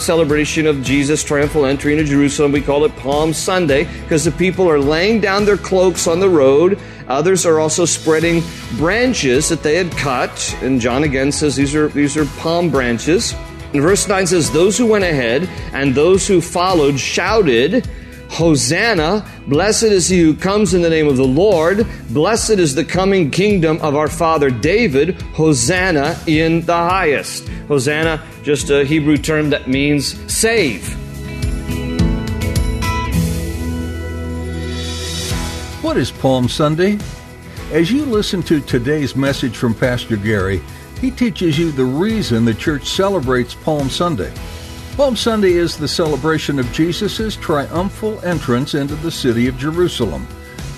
Celebration of Jesus' triumphal entry into Jerusalem. We call it Palm Sunday because the people are laying down their cloaks on the road. Others are also spreading branches that they had cut. And John again says these are, these are palm branches. And verse 9 says, Those who went ahead and those who followed shouted, Hosanna, blessed is he who comes in the name of the Lord. Blessed is the coming kingdom of our father David. Hosanna in the highest. Hosanna, just a Hebrew term that means save. What is Palm Sunday? As you listen to today's message from Pastor Gary, he teaches you the reason the church celebrates Palm Sunday. Palm Sunday is the celebration of Jesus' triumphal entrance into the city of Jerusalem.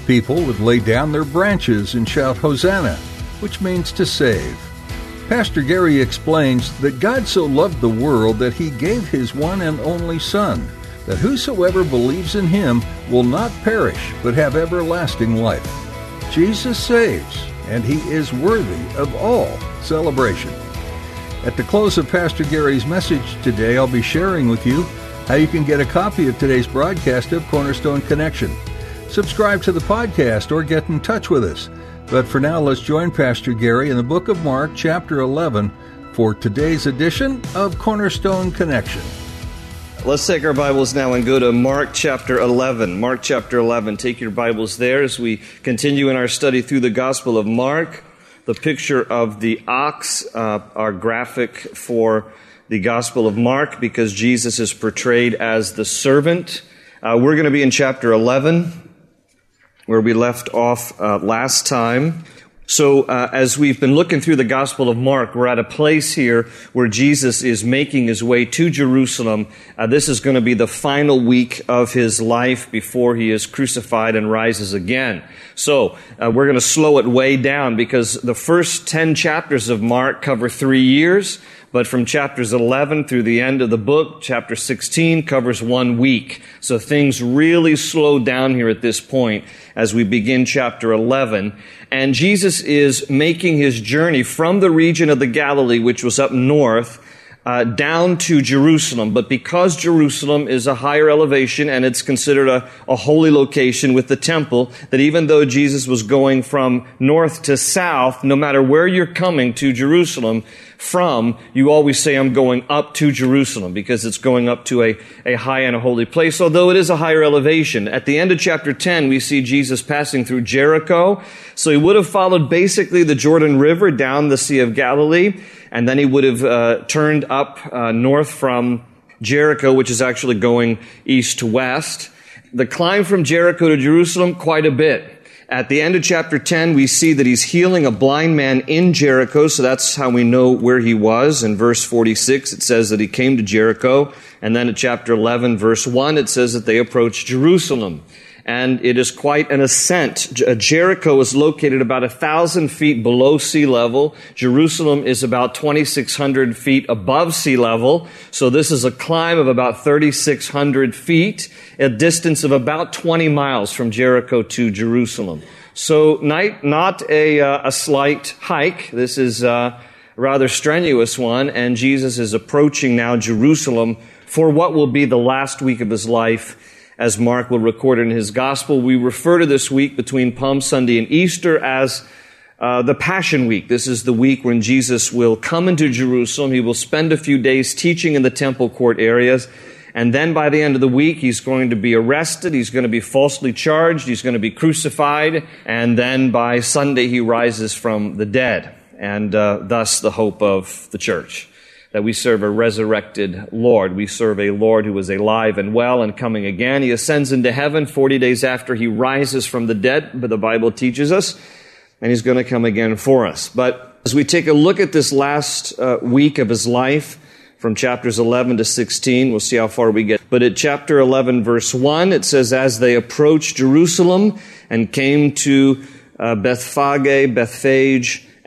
People would lay down their branches and shout Hosanna, which means to save. Pastor Gary explains that God so loved the world that he gave his one and only Son, that whosoever believes in him will not perish but have everlasting life. Jesus saves, and he is worthy of all celebration. At the close of Pastor Gary's message today, I'll be sharing with you how you can get a copy of today's broadcast of Cornerstone Connection. Subscribe to the podcast or get in touch with us. But for now, let's join Pastor Gary in the book of Mark, chapter 11, for today's edition of Cornerstone Connection. Let's take our Bibles now and go to Mark chapter 11. Mark chapter 11. Take your Bibles there as we continue in our study through the Gospel of Mark the picture of the ox, uh, our graphic for the Gospel of Mark, because Jesus is portrayed as the servant. Uh, we're going to be in chapter 11, where we left off uh, last time. So, uh, as we've been looking through the Gospel of Mark, we're at a place here where Jesus is making his way to Jerusalem. Uh, this is going to be the final week of his life before he is crucified and rises again. So, uh, we're going to slow it way down because the first 10 chapters of Mark cover three years. But from chapters 11 through the end of the book, chapter 16 covers one week. So things really slow down here at this point as we begin chapter 11. And Jesus is making his journey from the region of the Galilee, which was up north, uh, down to Jerusalem. But because Jerusalem is a higher elevation and it's considered a, a holy location with the temple, that even though Jesus was going from north to south, no matter where you're coming to Jerusalem from, you always say, I'm going up to Jerusalem because it's going up to a, a high and a holy place, although it is a higher elevation. At the end of chapter 10, we see Jesus passing through Jericho. So he would have followed basically the Jordan River down the Sea of Galilee and then he would have uh, turned up uh, north from Jericho, which is actually going east to west. The climb from Jericho to Jerusalem, quite a bit. At the end of chapter 10, we see that he's healing a blind man in Jericho, so that's how we know where he was. In verse 46, it says that he came to Jericho. And then at chapter 11, verse 1, it says that they approached Jerusalem and it is quite an ascent. Uh, Jericho is located about a thousand feet below sea level. Jerusalem is about 2,600 feet above sea level. So this is a climb of about 3,600 feet, a distance of about 20 miles from Jericho to Jerusalem. So not, not a, uh, a slight hike. This is uh, a rather strenuous one, and Jesus is approaching now Jerusalem for what will be the last week of his life as Mark will record in his gospel. We refer to this week between Palm Sunday and Easter as uh, the Passion Week. This is the week when Jesus will come into Jerusalem. He will spend a few days teaching in the temple court areas. And then by the end of the week, he's going to be arrested. He's going to be falsely charged. He's going to be crucified. And then by Sunday, he rises from the dead. And uh, thus the hope of the church. That we serve a resurrected Lord. We serve a Lord who is alive and well and coming again. He ascends into heaven 40 days after he rises from the dead, but the Bible teaches us. And he's going to come again for us. But as we take a look at this last uh, week of his life, from chapters 11 to 16. We'll see how far we get. But at chapter 11, verse 1, it says, As they approached Jerusalem and came to uh, Bethphage, Bethphage,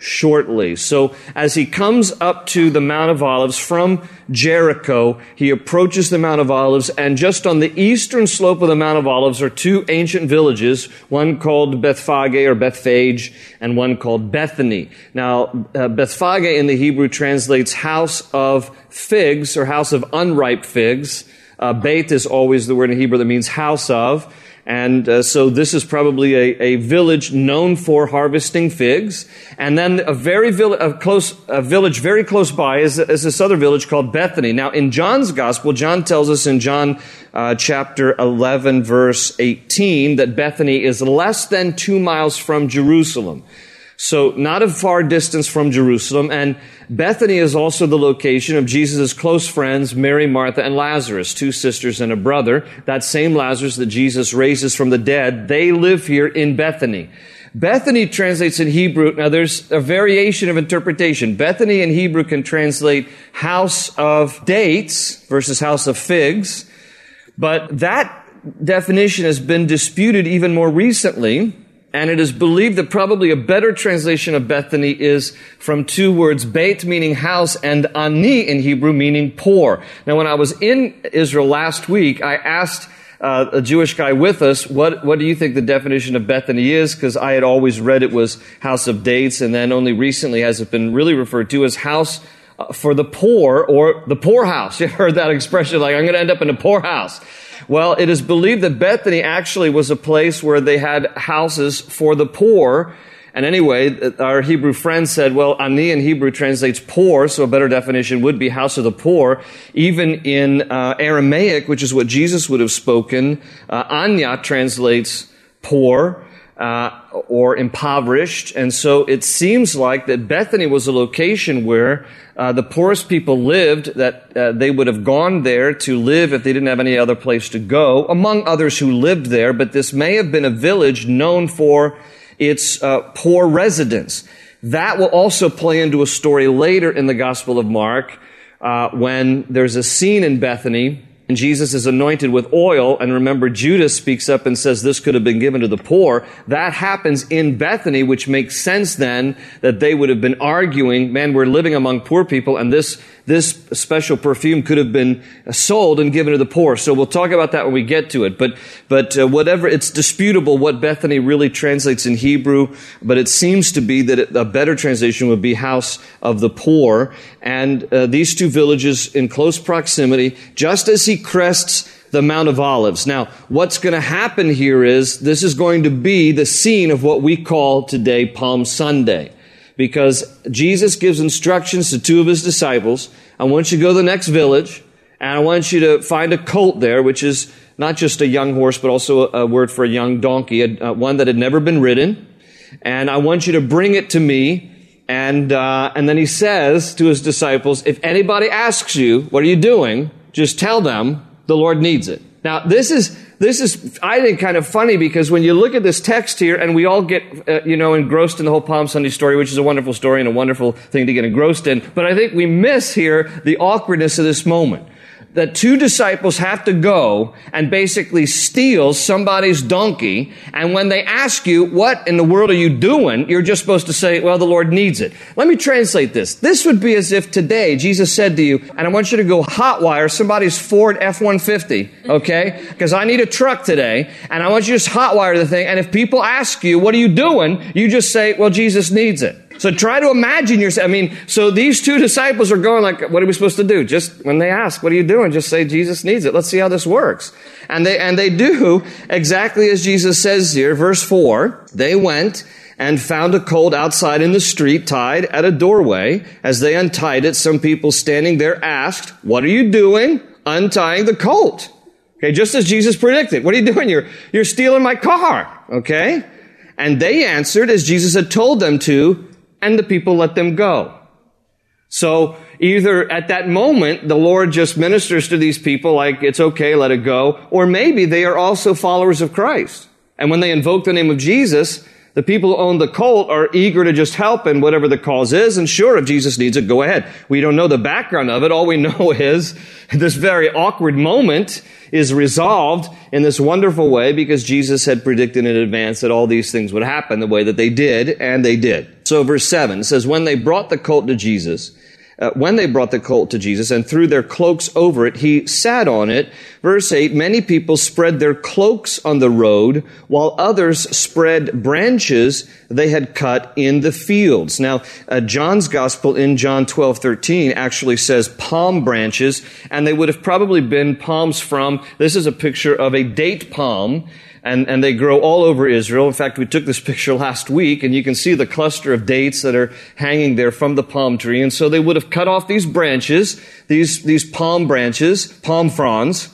shortly. So as he comes up to the Mount of Olives from Jericho, he approaches the Mount of Olives and just on the eastern slope of the Mount of Olives are two ancient villages, one called Bethphage or Bethphage and one called Bethany. Now, uh, Bethphage in the Hebrew translates house of figs or house of unripe figs. Uh, Beit is always the word in Hebrew that means house of. And uh, so this is probably a, a, village known for harvesting figs. And then a very vill- a close, a village very close by is, is, this other village called Bethany. Now in John's gospel, John tells us in John uh, chapter 11 verse 18 that Bethany is less than two miles from Jerusalem. So not a far distance from Jerusalem. And Bethany is also the location of Jesus' close friends, Mary, Martha, and Lazarus, two sisters and a brother. That same Lazarus that Jesus raises from the dead, they live here in Bethany. Bethany translates in Hebrew. Now there's a variation of interpretation. Bethany in Hebrew can translate house of dates versus house of figs. But that definition has been disputed even more recently and it is believed that probably a better translation of Bethany is from two words, Beit meaning house and Ani in Hebrew meaning poor. Now when I was in Israel last week, I asked uh, a Jewish guy with us, what, what do you think the definition of Bethany is? Because I had always read it was house of dates, and then only recently has it been really referred to as house for the poor or the poorhouse. You heard that expression like, I'm going to end up in a poorhouse. Well, it is believed that Bethany actually was a place where they had houses for the poor. And anyway, our Hebrew friend said, well, ani in Hebrew translates poor, so a better definition would be house of the poor. Even in uh, Aramaic, which is what Jesus would have spoken, uh, anya translates poor uh, or impoverished. And so it seems like that Bethany was a location where uh, the poorest people lived, that uh, they would have gone there to live if they didn't have any other place to go, among others who lived there. But this may have been a village known for its uh, poor residents. That will also play into a story later in the Gospel of Mark uh, when there's a scene in Bethany and Jesus is anointed with oil, and remember Judas speaks up and says this could have been given to the poor. That happens in Bethany, which makes sense then that they would have been arguing, man, we're living among poor people, and this this special perfume could have been sold and given to the poor. So we'll talk about that when we get to it. But, but uh, whatever, it's disputable what Bethany really translates in Hebrew, but it seems to be that it, a better translation would be house of the poor. And uh, these two villages in close proximity, just as he crests the Mount of Olives. Now, what's going to happen here is this is going to be the scene of what we call today Palm Sunday because Jesus gives instructions to two of his disciples. I want you to go to the next village, and I want you to find a colt there, which is not just a young horse, but also a word for a young donkey, uh, one that had never been ridden. And I want you to bring it to me. And, uh, and then he says to his disciples, if anybody asks you, what are you doing? Just tell them the Lord needs it. Now, this is, this is, I think, kind of funny because when you look at this text here and we all get, uh, you know, engrossed in the whole Palm Sunday story, which is a wonderful story and a wonderful thing to get engrossed in, but I think we miss here the awkwardness of this moment that two disciples have to go and basically steal somebody's donkey. And when they ask you, what in the world are you doing? You're just supposed to say, well, the Lord needs it. Let me translate this. This would be as if today Jesus said to you, and I want you to go hotwire somebody's Ford F-150, okay? Because I need a truck today, and I want you to just hotwire the thing. And if people ask you, what are you doing? You just say, well, Jesus needs it. So try to imagine yourself. I mean, so these two disciples are going like, what are we supposed to do? Just when they ask, what are you doing? Just say Jesus needs it. Let's see how this works. And they, and they do exactly as Jesus says here, verse four. They went and found a colt outside in the street tied at a doorway. As they untied it, some people standing there asked, what are you doing untying the colt? Okay, just as Jesus predicted. What are you doing? You're, you're stealing my car. Okay? And they answered as Jesus had told them to, and the people let them go. So either at that moment, the Lord just ministers to these people like, it's okay, let it go, or maybe they are also followers of Christ. And when they invoke the name of Jesus, the people who own the colt are eager to just help in whatever the cause is. And sure, if Jesus needs it, go ahead. We don't know the background of it. All we know is this very awkward moment is resolved in this wonderful way because Jesus had predicted in advance that all these things would happen the way that they did, and they did. So verse 7 says, When they brought the colt to Jesus, uh, when they brought the colt to Jesus and threw their cloaks over it, he sat on it. Verse 8, many people spread their cloaks on the road, while others spread branches they had cut in the fields. Now, uh, John's gospel in John 12, 13 actually says palm branches, and they would have probably been palms from, this is a picture of a date palm, and, and they grow all over Israel. In fact, we took this picture last week, and you can see the cluster of dates that are hanging there from the palm tree. And so they would have cut off these branches, these, these palm branches, palm fronds,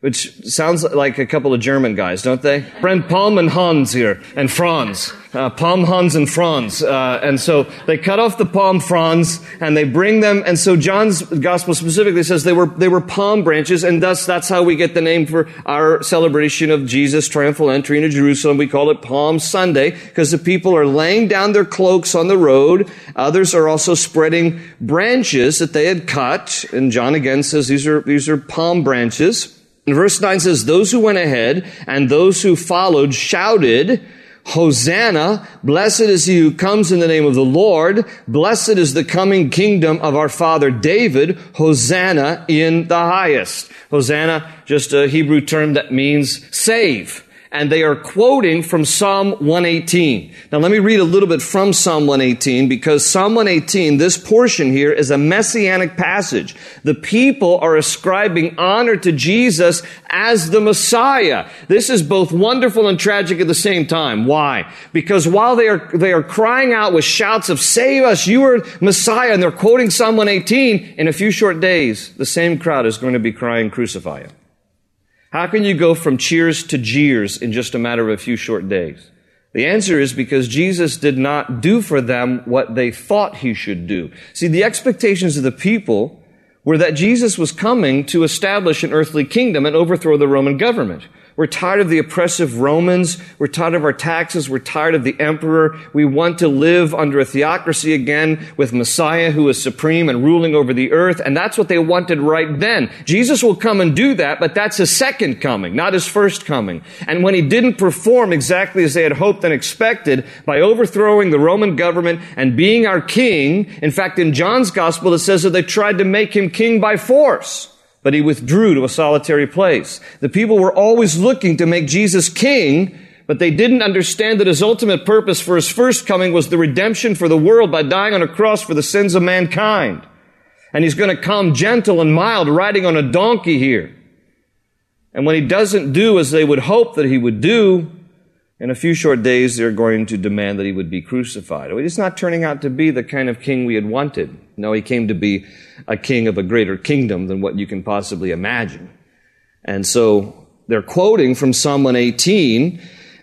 which sounds like a couple of German guys, don't they? Brent Palm and Hans here, and Franz. Uh, palm Hans and Franz. Uh, and so they cut off the palm fronds and they bring them. And so John's gospel specifically says they were, they were palm branches. And thus that's how we get the name for our celebration of Jesus' triumphal entry into Jerusalem. We call it Palm Sunday because the people are laying down their cloaks on the road. Others are also spreading branches that they had cut. And John again says these are, these are palm branches. And verse 9 says, Those who went ahead and those who followed shouted, Hosanna, blessed is he who comes in the name of the Lord. Blessed is the coming kingdom of our father David. Hosanna in the highest. Hosanna, just a Hebrew term that means save and they are quoting from Psalm 118. Now let me read a little bit from Psalm 118 because Psalm 118, this portion here is a messianic passage. The people are ascribing honor to Jesus as the Messiah. This is both wonderful and tragic at the same time. Why? Because while they are, they are crying out with shouts of save us, you are Messiah, and they're quoting Psalm 118, in a few short days, the same crowd is going to be crying crucify him. How can you go from cheers to jeers in just a matter of a few short days? The answer is because Jesus did not do for them what they thought he should do. See, the expectations of the people were that Jesus was coming to establish an earthly kingdom and overthrow the Roman government. We're tired of the oppressive Romans. We're tired of our taxes. We're tired of the emperor. We want to live under a theocracy again with Messiah who is supreme and ruling over the earth. And that's what they wanted right then. Jesus will come and do that, but that's his second coming, not his first coming. And when he didn't perform exactly as they had hoped and expected by overthrowing the Roman government and being our king, in fact, in John's gospel, it says that they tried to make him king by force but he withdrew to a solitary place. The people were always looking to make Jesus king, but they didn't understand that his ultimate purpose for his first coming was the redemption for the world by dying on a cross for the sins of mankind. And he's going to come gentle and mild, riding on a donkey here. And when he doesn't do as they would hope that he would do, in a few short days, they're going to demand that he would be crucified. He's not turning out to be the kind of king we had wanted. No, he came to be a king of a greater kingdom than what you can possibly imagine. And so they're quoting from Psalm 118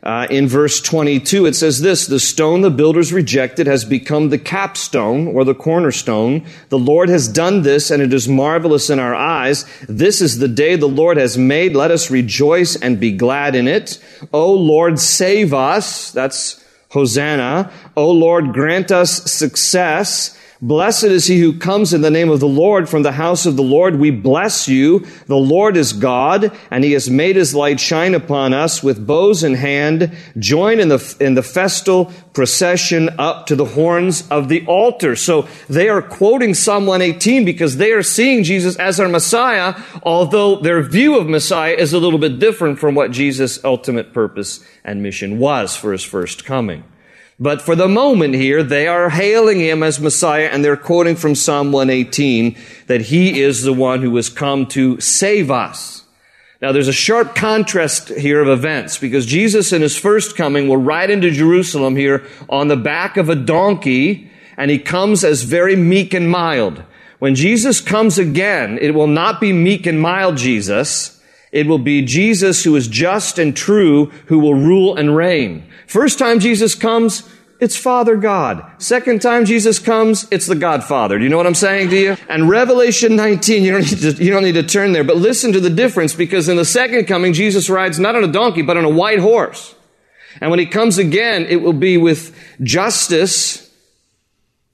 uh, in verse 22, it says this, the stone the builders rejected has become the capstone or the cornerstone. The Lord has done this and it is marvelous in our eyes. This is the day the Lord has made. Let us rejoice and be glad in it. O Lord, save us. That's Hosanna. O Lord, grant us success. Blessed is he who comes in the name of the Lord from the house of the Lord. We bless you. The Lord is God, and he has made his light shine upon us with bows in hand. Join in the, in the festal procession up to the horns of the altar. So they are quoting Psalm 118 because they are seeing Jesus as our Messiah, although their view of Messiah is a little bit different from what Jesus' ultimate purpose and mission was for his first coming. But for the moment here, they are hailing him as Messiah and they're quoting from Psalm 118 that he is the one who has come to save us. Now there's a sharp contrast here of events because Jesus in his first coming will ride into Jerusalem here on the back of a donkey and he comes as very meek and mild. When Jesus comes again, it will not be meek and mild Jesus. It will be Jesus who is just and true who will rule and reign. First time Jesus comes, it's Father God. Second time Jesus comes, it's the Godfather. Do you know what I'm saying to you? And Revelation 19, you don't need to, you don't need to turn there, but listen to the difference because in the second coming, Jesus rides not on a donkey, but on a white horse. And when he comes again, it will be with justice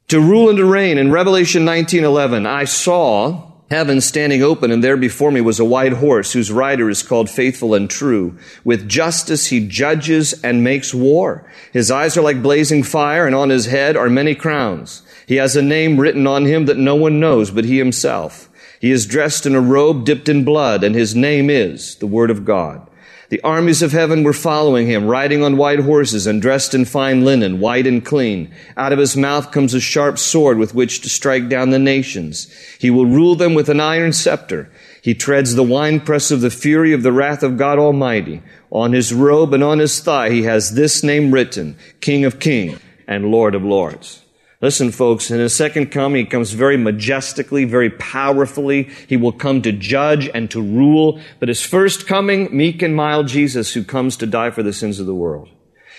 to rule and to reign. In Revelation 19:11, I saw heaven standing open, and there before me was a white horse whose rider is called faithful and true. With justice he judges and makes war. His eyes are like blazing fire, and on his head are many crowns. He has a name written on him that no one knows but he himself. He is dressed in a robe dipped in blood, and his name is the Word of God. The armies of heaven were following him, riding on white horses and dressed in fine linen, white and clean. Out of his mouth comes a sharp sword with which to strike down the nations. He will rule them with an iron scepter. He treads the winepress of the fury of the wrath of God Almighty. On his robe and on his thigh he has this name written, King of Kings and Lord of Lords. Listen, folks, in his second coming, he comes very majestically, very powerfully. He will come to judge and to rule. But his first coming, meek and mild Jesus, who comes to die for the sins of the world.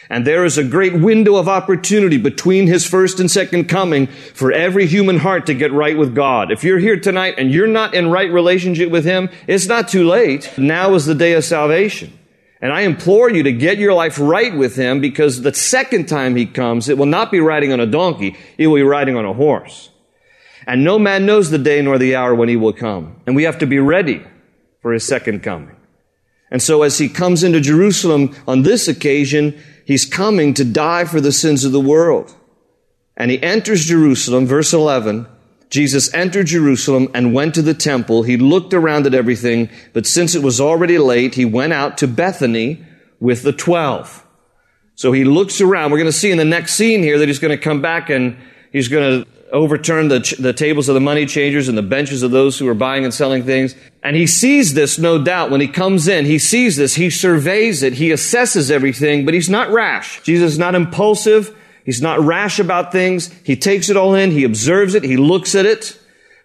And there is a great window of opportunity between his first and second coming for every human heart to get right with God. If you're here tonight and you're not in right relationship with him, it's not too late. Now is the day of salvation. And I implore you to get your life right with him because the second time he comes, it will not be riding on a donkey, it will be riding on a horse. And no man knows the day nor the hour when he will come. And we have to be ready for his second coming. And so as he comes into Jerusalem on this occasion, he's coming to die for the sins of the world. And he enters Jerusalem, verse 11, Jesus entered Jerusalem and went to the temple. He looked around at everything, but since it was already late, he went out to Bethany with the twelve. So he looks around. We're going to see in the next scene here that he's going to come back and he's going to overturn the, the tables of the money changers and the benches of those who are buying and selling things. And he sees this, no doubt, when he comes in. He sees this. He surveys it. He assesses everything, but he's not rash. Jesus is not impulsive. He's not rash about things. He takes it all in. He observes it. He looks at it.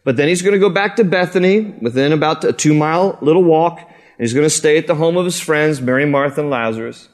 But then he's going to go back to Bethany within about a two mile little walk. And he's going to stay at the home of his friends, Mary, Martha, and Lazarus.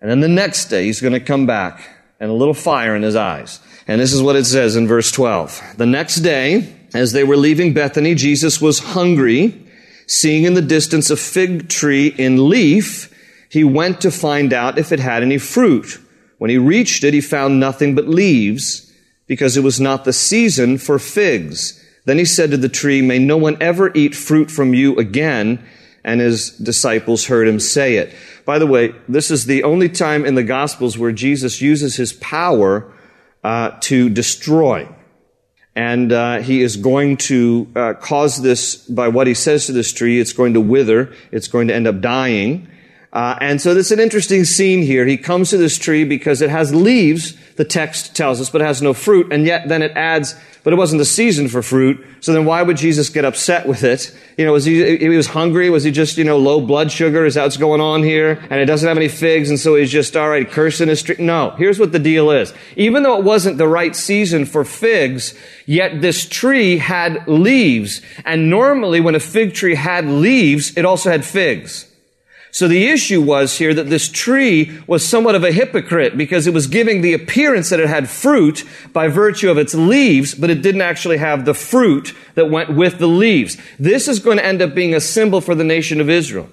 And then the next day he's going to come back and a little fire in his eyes. And this is what it says in verse 12. The next day, as they were leaving Bethany, Jesus was hungry. Seeing in the distance a fig tree in leaf, he went to find out if it had any fruit. When he reached it, he found nothing but leaves, because it was not the season for figs. Then he said to the tree, May no one ever eat fruit from you again. And his disciples heard him say it. By the way, this is the only time in the Gospels where Jesus uses his power uh, to destroy. And uh, he is going to uh, cause this by what he says to this tree. It's going to wither. It's going to end up dying. Uh, and so this is an interesting scene here. He comes to this tree because it has leaves, the text tells us, but it has no fruit. And yet then it adds, but it wasn't the season for fruit. So then why would Jesus get upset with it? You know, was he, he was hungry? Was he just, you know, low blood sugar? Is that what's going on here? And it doesn't have any figs. And so he's just, all right, cursing his tree. No, here's what the deal is. Even though it wasn't the right season for figs, yet this tree had leaves. And normally when a fig tree had leaves, it also had figs. So the issue was here that this tree was somewhat of a hypocrite because it was giving the appearance that it had fruit by virtue of its leaves, but it didn't actually have the fruit that went with the leaves. This is going to end up being a symbol for the nation of Israel.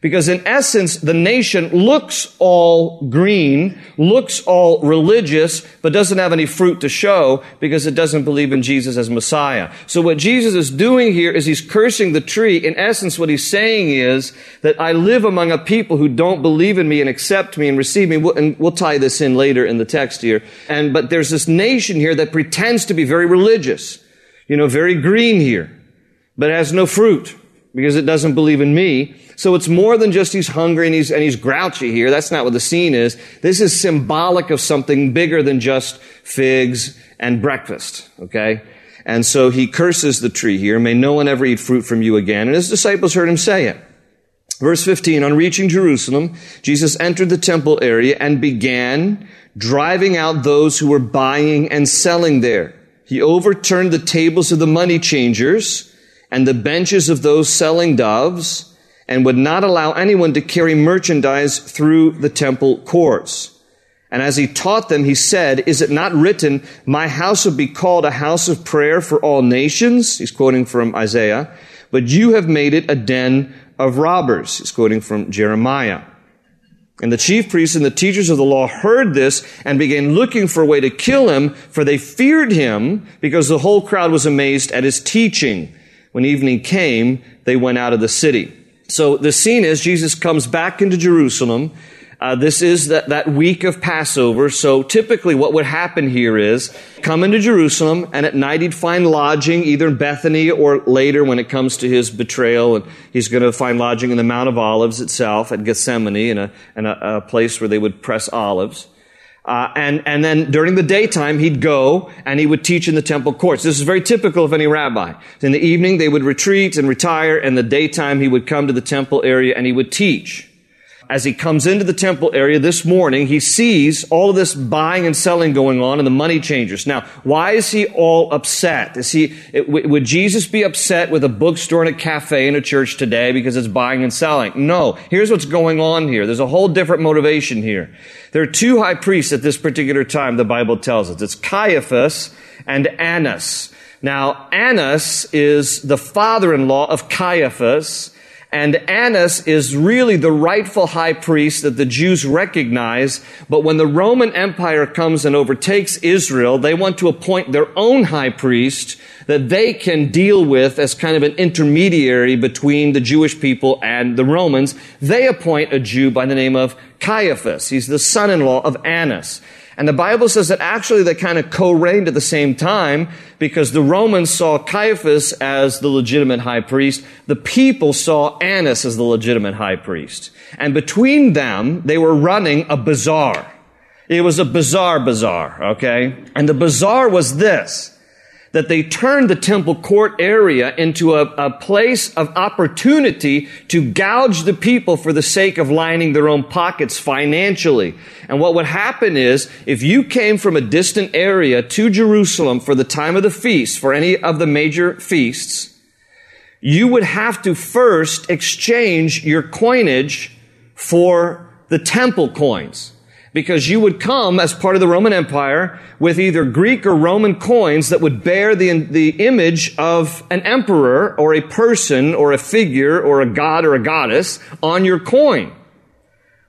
Because in essence, the nation looks all green, looks all religious, but doesn't have any fruit to show because it doesn't believe in Jesus as Messiah. So what Jesus is doing here is he's cursing the tree. In essence, what he's saying is that I live among a people who don't believe in me and accept me and receive me. And we'll tie this in later in the text here. And, but there's this nation here that pretends to be very religious, you know, very green here, but has no fruit because it doesn't believe in me. So it's more than just he's hungry and he's, and he's grouchy here. That's not what the scene is. This is symbolic of something bigger than just figs and breakfast. Okay? And so he curses the tree here. May no one ever eat fruit from you again. And his disciples heard him say it. Verse 15, on reaching Jerusalem, Jesus entered the temple area and began driving out those who were buying and selling there. He overturned the tables of the money changers and the benches of those selling doves and would not allow anyone to carry merchandise through the temple courts. And as he taught them, he said, Is it not written, My house will be called a house of prayer for all nations? He's quoting from Isaiah. But you have made it a den of robbers. He's quoting from Jeremiah. And the chief priests and the teachers of the law heard this and began looking for a way to kill him, for they feared him because the whole crowd was amazed at his teaching. When evening came, they went out of the city. So the scene is Jesus comes back into Jerusalem. Uh, this is that, that week of Passover. So typically what would happen here is come into Jerusalem and at night he'd find lodging either in Bethany or later when it comes to his betrayal and he's going to find lodging in the Mount of Olives itself at Gethsemane in a, in a, a place where they would press olives. Uh, and, and then during the daytime, he'd go and he would teach in the temple courts. This is very typical of any rabbi. In the evening, they would retreat and retire, and the daytime, he would come to the temple area and he would teach as he comes into the temple area this morning, he sees all of this buying and selling going on and the money changers. Now, why is he all upset? Is he, would Jesus be upset with a bookstore and a cafe in a church today because it's buying and selling? No. Here's what's going on here. There's a whole different motivation here. There are two high priests at this particular time, the Bible tells us. It's Caiaphas and Annas. Now, Annas is the father-in-law of Caiaphas, and Annas is really the rightful high priest that the Jews recognize. But when the Roman Empire comes and overtakes Israel, they want to appoint their own high priest that they can deal with as kind of an intermediary between the Jewish people and the Romans. They appoint a Jew by the name of Caiaphas. He's the son-in-law of Annas. And the Bible says that actually they kind of co-reigned at the same time because the Romans saw Caiaphas as the legitimate high priest. The people saw Annas as the legitimate high priest. And between them, they were running a bazaar. It was a bizarre bazaar, okay? And the bazaar was this that they turned the temple court area into a, a, place of opportunity to gouge the people for the sake of lining their own pockets financially. And what would happen is, if you came from a distant area to Jerusalem for the time of the feast, for any of the major feasts, you would have to first exchange your coinage for the temple coins because you would come as part of the Roman Empire with either Greek or Roman coins that would bear the, the image of an emperor or a person or a figure or a god or a goddess on your coin.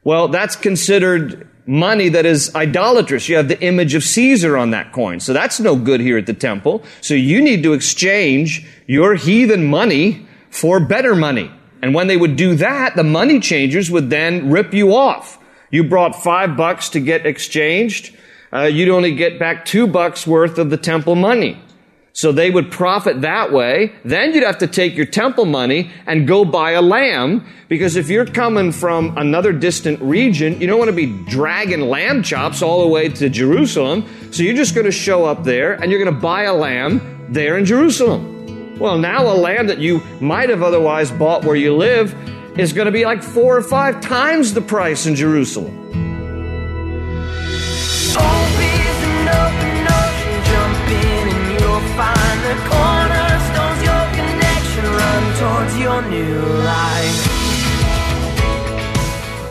Well, that's considered money that is idolatrous. You have the image of Caesar on that coin. So that's no good here at the temple. So you need to exchange your heathen money for better money. And when they would do that, the money changers would then rip you off. You brought five bucks to get exchanged. Uh, you'd only get back two bucks worth of the temple money. So they would profit that way. Then you'd have to take your temple money and go buy a lamb because if you're coming from another distant region, you don't want to be dragging lamb chops all the way to Jerusalem. So you're just going to show up there and you're going to buy a lamb there in Jerusalem. Well, now a lamb that you might have otherwise bought where you live is going to be like four or five times the price in Jerusalem.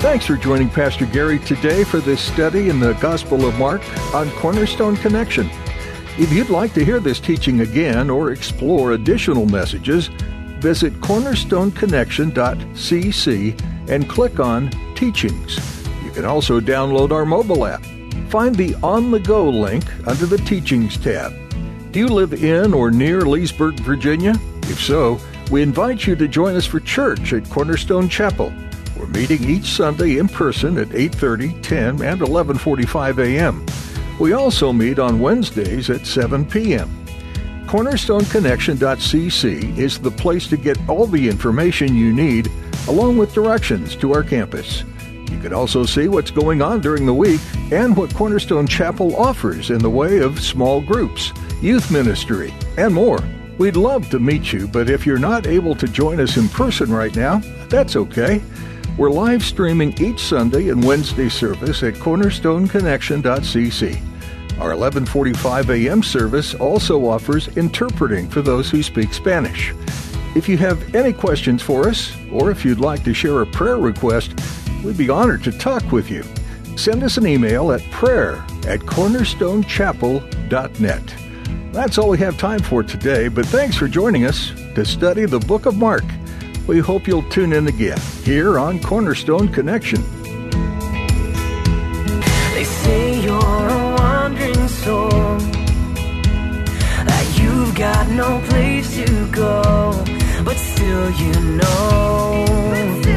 Thanks for joining Pastor Gary today for this study in the Gospel of Mark on Cornerstone Connection. If you'd like to hear this teaching again or explore additional messages, visit cornerstoneconnection.cc and click on Teachings. You can also download our mobile app. Find the On the Go link under the Teachings tab. Do you live in or near Leesburg, Virginia? If so, we invite you to join us for church at Cornerstone Chapel. We're meeting each Sunday in person at 8:30, 10, and 11:45 a.m. We also meet on Wednesdays at 7 p.m. cornerstoneconnection.cc is the place to get all the information you need, along with directions to our campus. You can also see what's going on during the week and what Cornerstone Chapel offers in the way of small groups, youth ministry, and more. We'd love to meet you, but if you're not able to join us in person right now, that's okay. We're live streaming each Sunday and Wednesday service at cornerstoneconnection.cc. Our 11:45 a.m. service also offers interpreting for those who speak Spanish. If you have any questions for us or if you'd like to share a prayer request, we'd be honored to talk with you. Send us an email at prayer at cornerstonechapel.net. That's all we have time for today, but thanks for joining us to study the book of Mark. We hope you'll tune in again here on Cornerstone Connection. Soul, that you've got no place to go, but still you know